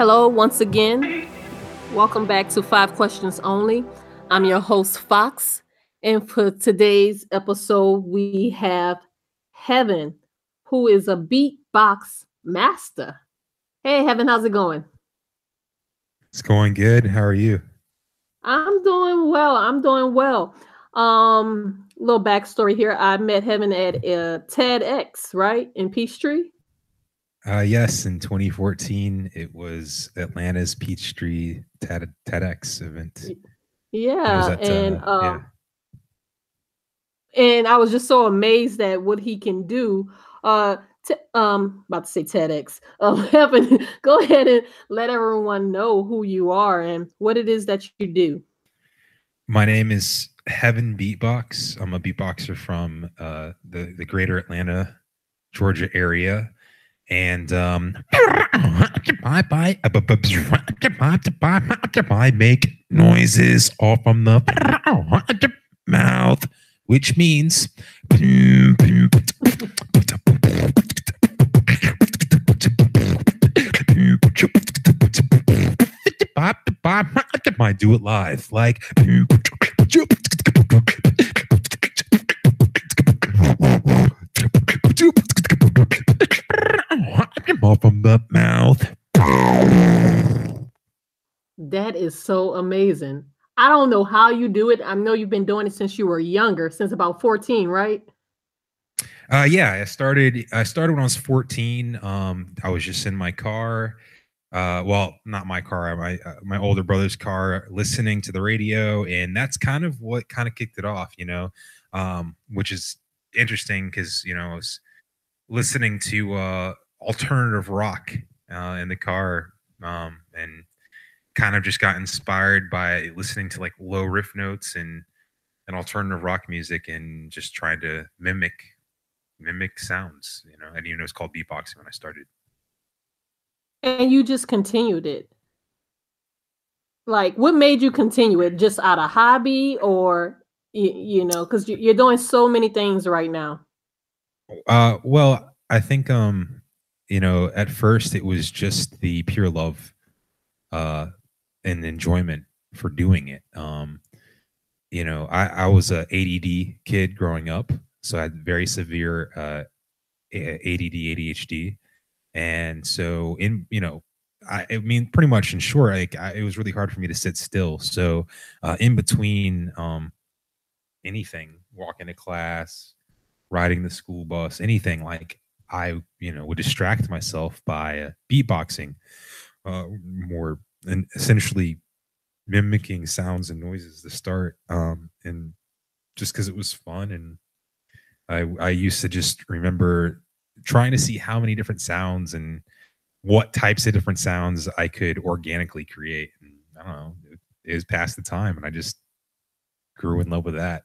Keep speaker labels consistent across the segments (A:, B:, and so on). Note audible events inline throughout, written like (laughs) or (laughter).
A: Hello, once again. Welcome back to Five Questions Only. I'm your host, Fox. And for today's episode, we have Heaven, who is a beatbox master. Hey, Heaven, how's it going?
B: It's going good. How are you?
A: I'm doing well. I'm doing well. Um, little backstory here. I met Heaven at uh, TEDx, right, in Peachtree.
B: Uh, yes, in 2014, it was Atlanta's Peachtree TED, TEDx event.
A: Yeah, at, and uh, uh, yeah. and I was just so amazed at what he can do. Uh, t- um, about to say TEDx. (laughs) Um, Heaven, go ahead and let everyone know who you are and what it is that you do.
B: My name is Heaven Beatbox. I'm a beatboxer from uh, the the Greater Atlanta, Georgia area and um, I make noises all from the mouth, which means I do it live, like from the mouth.
A: That is so amazing. I don't know how you do it. I know you've been doing it since you were younger, since about 14, right?
B: Uh, yeah, I started. I started when I was 14. Um, I was just in my car. Uh, well, not my car, my uh, my older brother's car, listening to the radio, and that's kind of what kind of kicked it off. You know, um, which is interesting because you know I was listening to uh, alternative rock uh, in the car um, and kind of just got inspired by listening to like low riff notes and and alternative rock music and just trying to mimic mimic sounds you know? And even it was called beatboxing when i started.
A: And you just continued it. Like what made you continue it? Just out of hobby or you, you know because you're doing so many things right now.
B: Uh well i think um you know, at first it was just the pure love uh, and enjoyment for doing it. Um, you know, I, I was a ADD kid growing up, so I had very severe uh, ADD, ADHD, and so in you know, I, I mean, pretty much in short, like I, it was really hard for me to sit still. So uh, in between um, anything, walking to class, riding the school bus, anything like I, you know, would distract myself by uh, beatboxing, uh, more and essentially mimicking sounds and noises to start. Um, and just because it was fun, and I, I used to just remember trying to see how many different sounds and what types of different sounds I could organically create. And I don't know, it, it was past the time, and I just grew in love with that.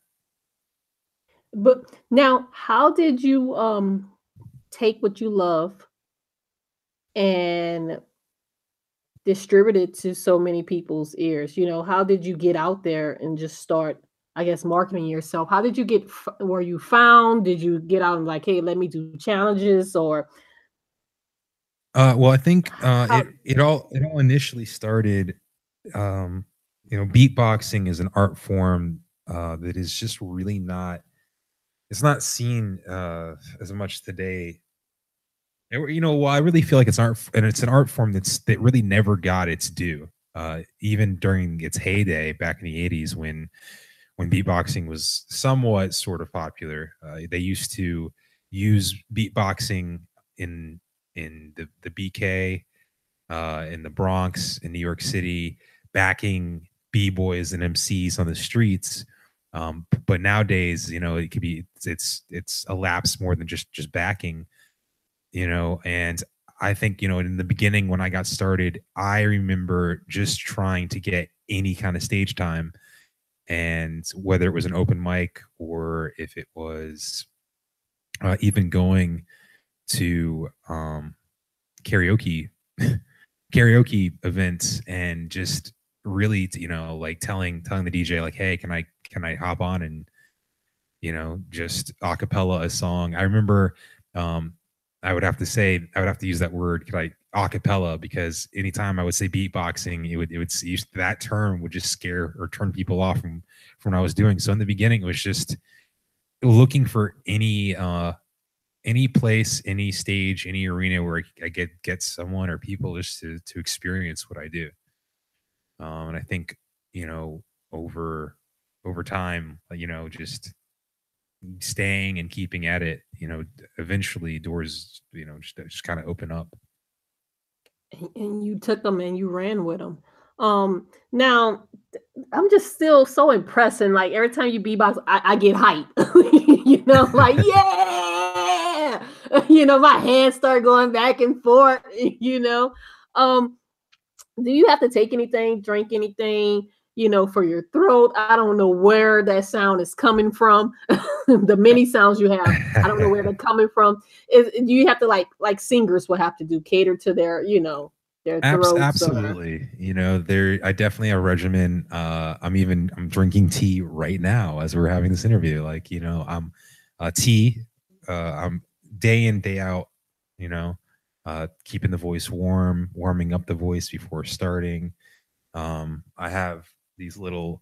A: But now, how did you um take what you love and distribute it to so many people's ears. You know how did you get out there and just start i guess marketing yourself? How did you get were you found? Did you get out and like hey let me do challenges or?
B: Uh, well i think uh, how- it, it all it all initially started um, you know beatboxing is an art form uh, that is just really not it's not seen uh, as much today you know, well, I really feel like it's art, and it's an art form that's that really never got its due. Uh, even during its heyday back in the '80s, when when beatboxing was somewhat sort of popular, uh, they used to use beatboxing in in the the BK, uh, in the Bronx, in New York City, backing b boys and MCs on the streets. Um, but nowadays, you know, it could be it's it's, it's elapsed more than just just backing you know, and I think, you know, in the beginning when I got started, I remember just trying to get any kind of stage time. And whether it was an open mic or if it was uh, even going to um, karaoke (laughs) karaoke events and just really you know like telling telling the dj like hey can i can i hop on and you know just acapella a song i remember um I would have to say I would have to use that word like acapella because anytime I would say beatboxing, it would it would use that term would just scare or turn people off from from what I was doing. So in the beginning, it was just looking for any uh any place, any stage, any arena where I, get get someone or people just to to experience what I do. Um, and I think you know over over time, you know, just staying and keeping at it, you know, eventually doors, you know, just just kind of open up.
A: And, you took them and you ran with them. Um, now I'm just still so impressed, and like every time you beatbox, I, I get hype. (laughs) you know, like (laughs) yeah, (laughs) you know, my hands start going back and forth. You know, um, do you have to take anything, drink anything? You know, for your throat. I don't know where that sound is coming from. (laughs) the many sounds you have, I don't know where they're (laughs) coming from. Is do you have to like like singers will have to do cater to their, you know, their throats?
B: Absolutely. Or... You know, there I definitely have a regimen. Uh I'm even I'm drinking tea right now as we're having this interview. Like, you know, I'm uh tea, uh I'm day in, day out, you know, uh keeping the voice warm, warming up the voice before starting. Um, I have these little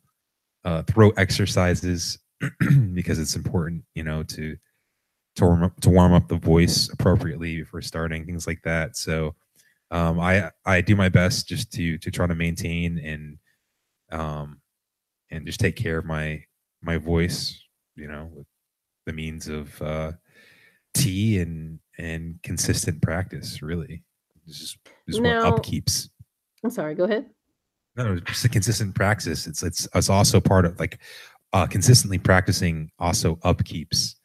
B: uh, throat exercises (clears throat) because it's important, you know, to to warm up to warm up the voice appropriately before starting things like that. So um, I I do my best just to to try to maintain and um and just take care of my my voice, you know, with the means of uh, tea and and consistent practice. Really, this is, this is now, what upkeeps.
A: I'm sorry. Go ahead
B: no, just a consistent practice. It's it's it's also part of like uh, consistently practicing also upkeeps.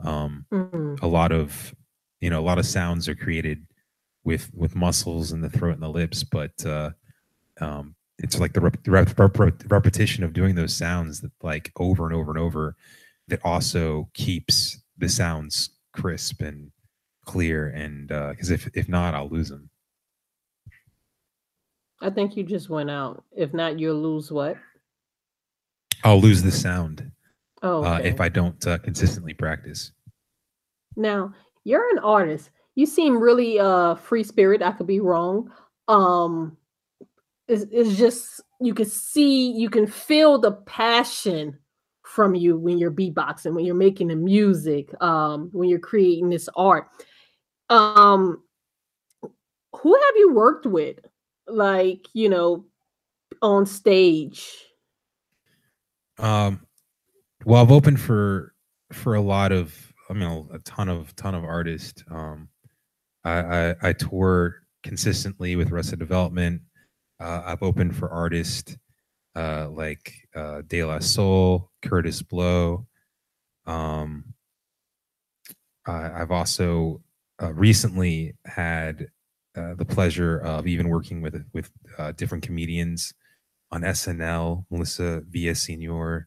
B: Um, mm-hmm. A lot of you know a lot of sounds are created with with muscles in the throat and the lips, but uh, um, it's like the rep- rep- rep- repetition of doing those sounds that like over and over and over that also keeps the sounds crisp and clear and because uh, if if not i'll lose them
A: I think you just went out. If not, you'll lose what?
B: I'll lose the sound
A: Oh,
B: uh, if I don't uh, consistently practice.
A: Now, you're an artist. You seem really uh free spirit. I could be wrong. Um it's, it's just you can see, you can feel the passion from you when you're beatboxing, when you're making the music, um, when you're creating this art. Um who have you worked with? Like you know on stage?
B: Um well i've opened for for a lot of i mean a ton of ton of artists. Um i i, I tour consistently with Arrested Development. Uh, i've opened for artists uh like uh de la soul Kurtis Blow. Um I, i've also uh, recently had uh, the pleasure of even working with with uh, different comedians on SNL, Melissa Villaseñor,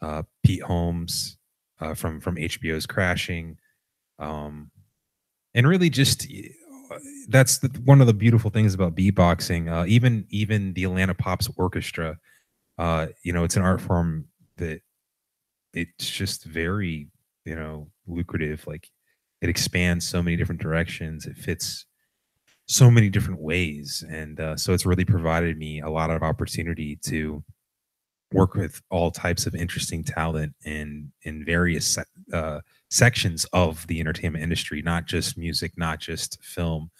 B: uh, Pete Holmes uh, from from HBO's Crashing, um, and really just that's the, one of the beautiful things about beatboxing. Uh, even even the Atlanta Pops Orchestra, you know, it's an art form that it's just very you know lucrative. Like it expands so many different directions. It fits so many different ways and uh, so it's really provided me a lot of opportunity to work with all types of interesting talent in in various uh, sections of the entertainment industry not just music not just film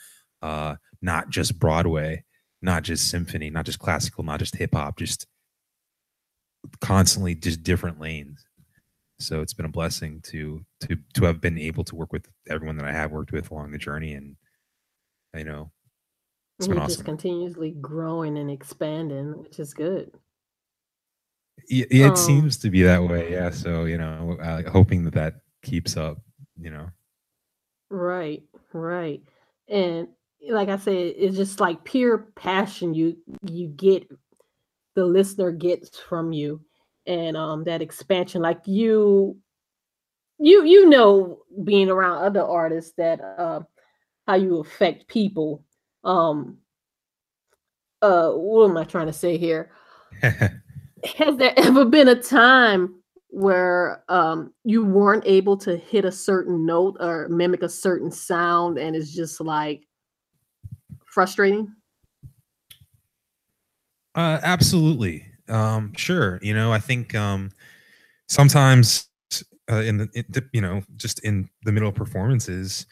B: uh, not just broadway not just symphony not just classical not just hip-hop just constantly just different lanes. So it's been a blessing to to to have been able to work with everyone that i have worked with along the journey and I know.
A: It's been You're just continuously growing and expanding, which is good.
B: It, it Um, seems to be that way, yeah. So you know, uh, hoping that that keeps up. You know,
A: right, right. And like I said, it's just like pure passion you you get the listener gets from you and um that expansion like you you you know being around other artists that uh how you affect people. Um, uh, what am I trying to say here? (laughs) Has there ever been a time where um, you weren't able to hit a certain note or mimic a certain sound and it's just like frustrating?
B: Uh, absolutely. Um, sure. You know, I think um, sometimes uh, in the, in the, you know, just in the middle of performances,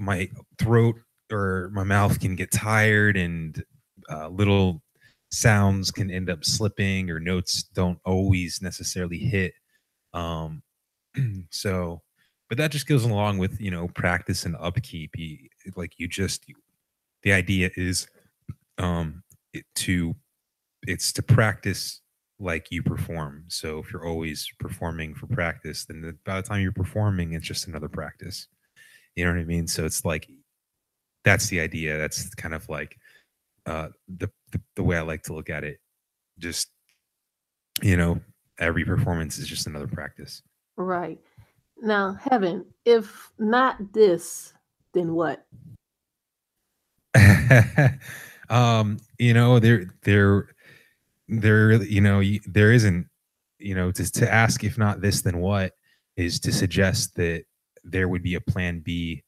B: my throat or my mouth can get tired and uh, little sounds can end up slipping or notes don't always necessarily hit. Um, (clears throat) so, but that just goes along with, you know, practice and upkeep. You, like you just, the idea is um, it, to, it's to practice like you perform. So if you're always performing for practice, then the, by the time you're performing, it's just another practice. You know what I mean? So it's like that's the idea. That's kind of like uh, the, the the way I like to look at it. Just you know, every performance is just another practice.
A: Right. Now, heaven, if not this, then what? (laughs)
B: um, you know, there there there you know, there isn't you know, to to ask if not this then what is to suggest that there would be a plan B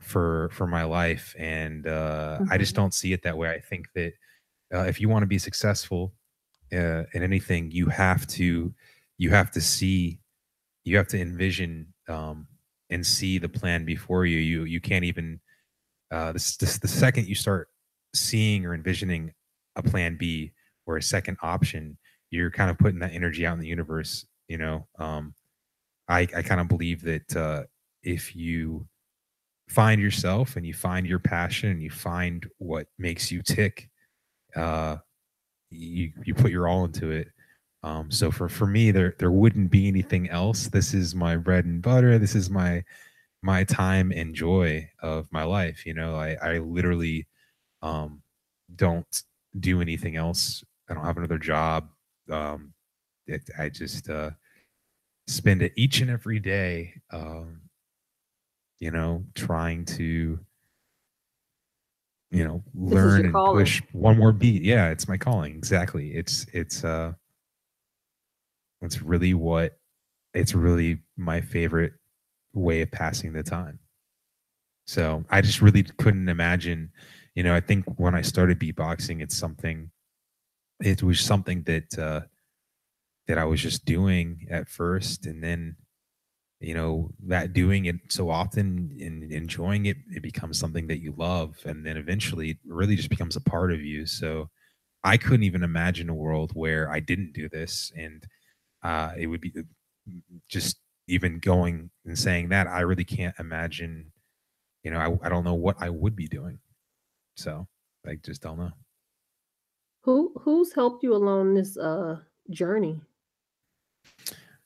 B: for for my life and uh mm-hmm. I just mm-hmm. don't see it that way. I think that uh, if you want to be successful uh, in anything, you have to you have to see you have to envision um and see the plan before you. You you can't even uh this, this the second you start seeing or envisioning a plan B or a second option, you're kind of putting that energy out in the universe, you know. Um I I kind of believe that uh if you find yourself and you find your passion and you find what makes you tick uh you you put your all into it. Um so for for me there there wouldn't be anything else. This is my bread and butter. This is my my time and joy of my life you know? I i literally um don't do anything else. I don't have another job. Um it, i just uh spend it each and every day um you know, trying to, you know, learn and calling. push one more beat. Yeah, it's my calling. Exactly. It's it's uh it's really what it's really my favorite way of passing the time. So I just really couldn't imagine, you know, I think when I started beatboxing, it's something it was something that uh that I was just doing at first and then you know that doing it so often and enjoying it it becomes something that you love and then eventually it really just becomes a part of you. So i couldn't even imagine a world where i didn't do this and uh, it would be uh, just even going and saying that i really can't imagine you know I, I don't know what i would be doing. So i just don't know.
A: Who who's helped you along this uh journey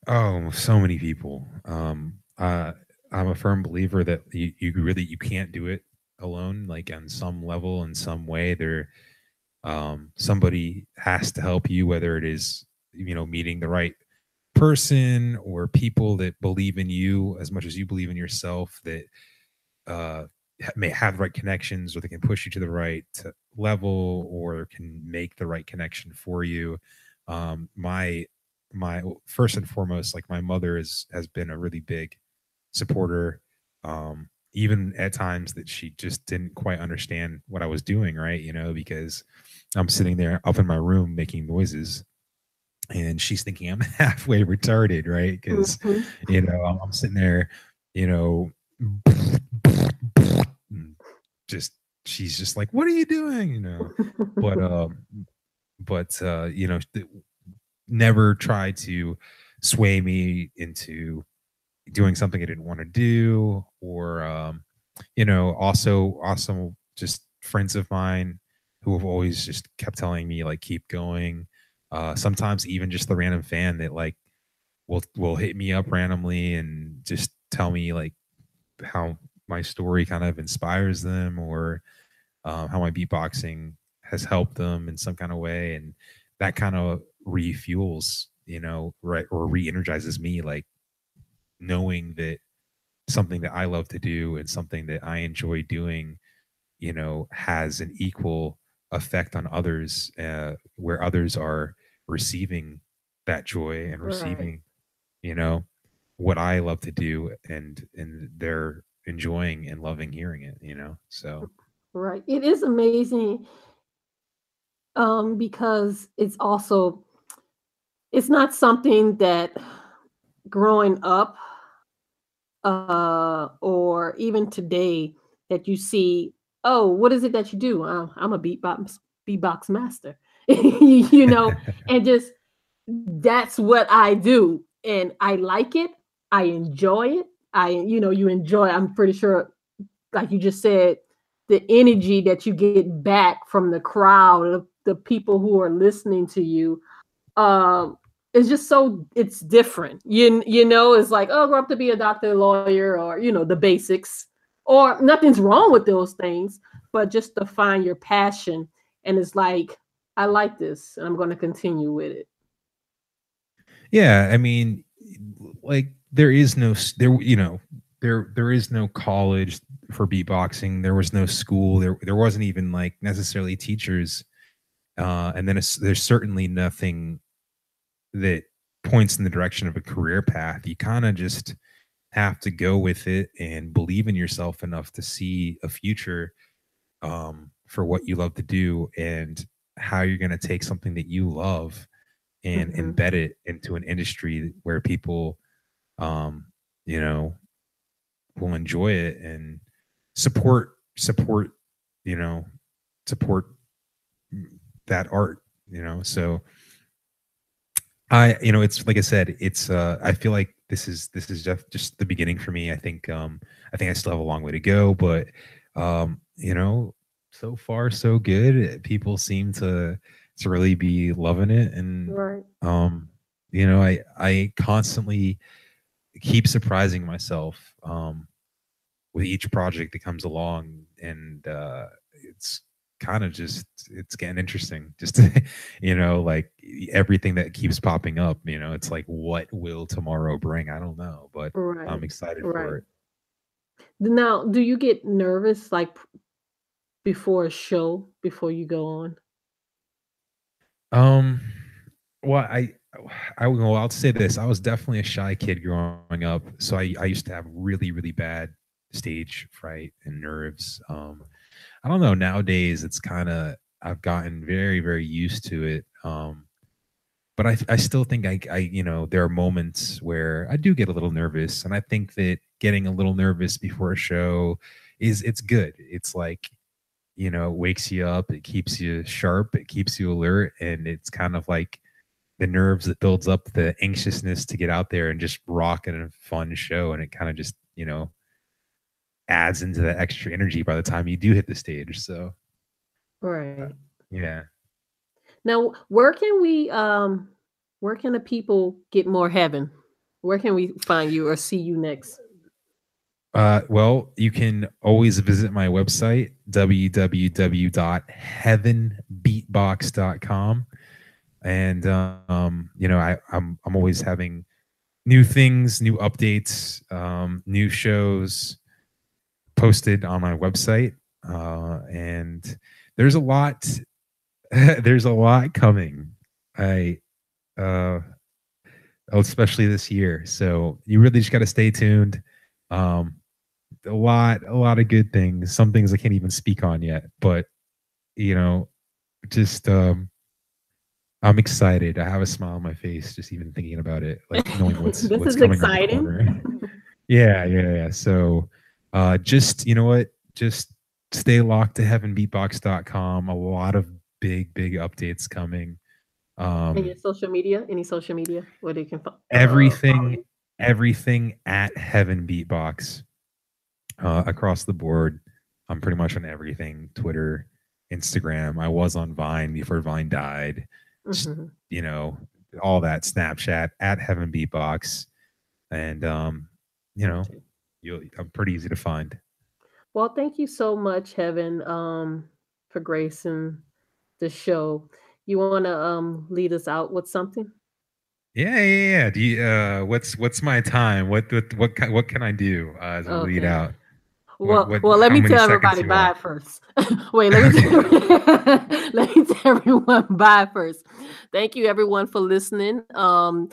B: Oh, so many people. Um, uh, I'm a firm believer that you, you really you can't do it alone. Like on some level, in some way, there um, somebody has to help you. Whether it is you know meeting the right person or people that believe in you as much as you believe in yourself that uh, may have the right connections or they can push you to the right level or can make the right connection for you. Um, my my first and foremost, like my mother is has been a really big supporter. Um, even at times that she just didn't quite understand what I was doing, right? You know, because I'm sitting there up in my room making noises and she's thinking I'm (laughs) halfway retarded, right? Because mm-hmm. you know, I'm, I'm, sitting there, you know, (laughs) just she's just like, "What are you doing?" You know, but (laughs) um, but uh, you know, never tried to sway me into doing something I didn't want to do, or um, you know, also also just friends of mine who have always just kept telling me like keep going. Uh, sometimes even just the random fan that like will will hit me up randomly and just tell me like how my story kind of inspires them or um, how my beatboxing has helped them in some kind of way and that kind of refuels, you know, right or re-energizes me like knowing that something that I love to do and something that I enjoy doing, you know, has an equal effect on others uh, where others are receiving that joy and receiving, right. you know, what I love to do and and they're enjoying and loving hearing it, you know. So
A: right. It is amazing um because it's also it's not something that growing up uh or even today that you see oh what is it that you do? Oh, i'm a beatbox beatbox master. (laughs) You know (laughs) and just that's what i do and i like it i enjoy it i you know you enjoy i'm pretty sure like you just said the energy that you get back from the crowd the people who are listening to you um it's just so it's different. You you know it's like oh grow up to be a doctor lawyer or you know the basics. Or nothing's wrong with those things but just to find your passion. And it's like i like this and i'm going to continue with it.
B: Yeah i mean like there is no there you know there there is no college for beatboxing. There was no school. There there wasn't even like necessarily teachers. Uh and then there's certainly nothing that points in the direction of a career path you kind of just have to go with it and believe in yourself enough to see a future um, for what you love to do and how you're going to take something that you love and mm-hmm. embed it into an industry where people um, you know will enjoy it and support support you know support that art you know so i you know it's like i said it's uh i feel like this is this is just just the beginning for me. I think um I think I still have a long way to go, but um you know so far so good. People seem to to really be loving it, and right. um you know I I constantly keep surprising myself um with each project that comes along, and uh it's kind of just it's getting interesting just (laughs) you know like everything that keeps popping up you know it's like what will tomorrow bring i don't know but right. i'm excited right. for it
A: now do you get nervous like before a show before you go on
B: um well i i will i'll say this i was definitely a shy kid growing up so i i used to have really really bad stage fright and nerves um I don't know. Nowadays, it's kind of I've gotten very very used to it. Um, but I I still think I I you know there are moments where I do get a little nervous, and I think that getting a little nervous before a show is it's good. It's like you know it wakes you up, it keeps you sharp, it keeps you alert, and it's kind of like the nerves that builds up the anxiousness to get out there and just rock in a fun show, and it kind of just you know adds into that extra energy by the time you do hit the stage. So,
A: right. Uh,
B: yeah.
A: Now, where can we, um, where can the people get more heaven? Where can we find you or see you next?
B: Uh, well, you can always visit my website, www.heavenbeatbox.com. And, um, you know, I, I'm, I'm always having new things, new updates, um, new shows, posted on my website, uh, and there's a lot. (laughs) there's a lot coming. I, uh, especially this year. So you really just got to stay tuned. Um, a lot, a lot of good things. Some things I can't even speak on yet, but you know, just um, I'm excited. I have a smile on my face just even thinking about it, like knowing what's (laughs)
A: this
B: what's
A: is coming exciting. (laughs)
B: yeah, yeah, yeah. So uh, just you know what? Just stay locked to heavenbeatbox.com a lot of big big updates coming.
A: Um any social media? Any social media where they can
B: find everything uh, everything at heaven beatbox uh, across the board. I'm pretty much on everything. Twitter instagram. I was on vine before vine died. Mm-hmm. you know all that snapchat at heaven beatbox and um you know you I'm pretty easy to find.
A: Well, thank you so much, Heaven, um, for gracing the show. You want to um, lead us out with something?
B: Yeah, yeah, yeah. Do you, uh, what's what's my time? What what what can, what can I do uh, as a okay. lead out?
A: Well, what, what, well, let me tell everybody bye first. (laughs) Wait, let me tell, (laughs) let me tell everyone bye first. Thank you, everyone, for listening um,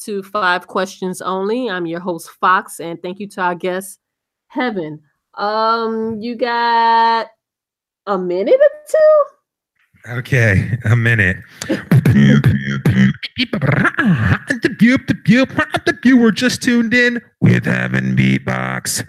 A: to Five Questions Only. I'm your host, Fox, and thank you to our guest, Heaven. Um, you got a minute or two?
B: Okay, a minute. you were just tuned in with Heaven Beatbox.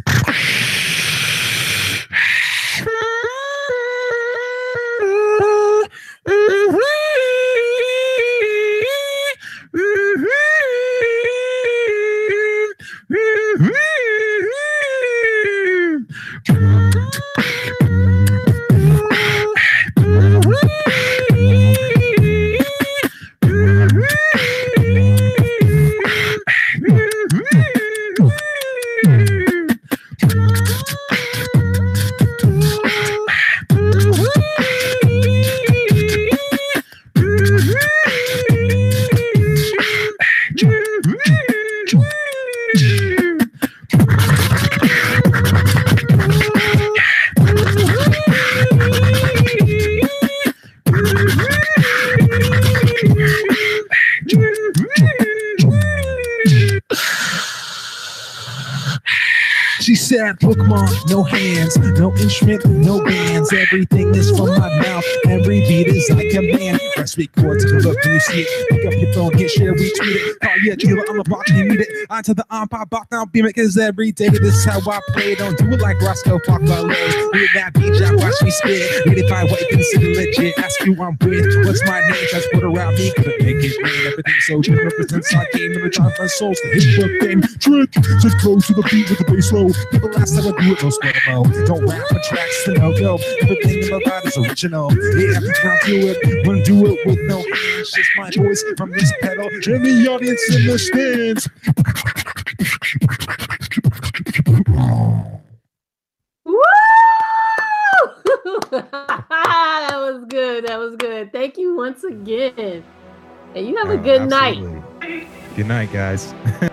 C: Sad Pokemon, no hands, no instrument, no bands. Everything is from my mouth. Every beat is like a man. Press record to look, do you see it? Pick up your phone, hit share, retweet it. Call yeah, dealer, I'm about to need it. Onto the um, pop box now, beam it, cause every day this is how I play. Don't do it like Roscoe Park Ballet. With that beat, I watch me spit. Really find what you consider legit. Ask you I'm with. What's my name? Just put around me, couldn't make it rain. Everything so true represents our game. Never time for souls to hit the game. Trick, just close to the beat with the bass low. The last time I do it, no sweat oh. Don't rap for tracks to no go. Everything about is original. Yeah, I do it. Wanna do it with no hands. Just my voice from this pedal. And the audience in the stands.
A: Woo! (laughs) that was good. That was good. Thank you once again. And you have a oh, good
B: absolutely. night. Good night, guys. (laughs)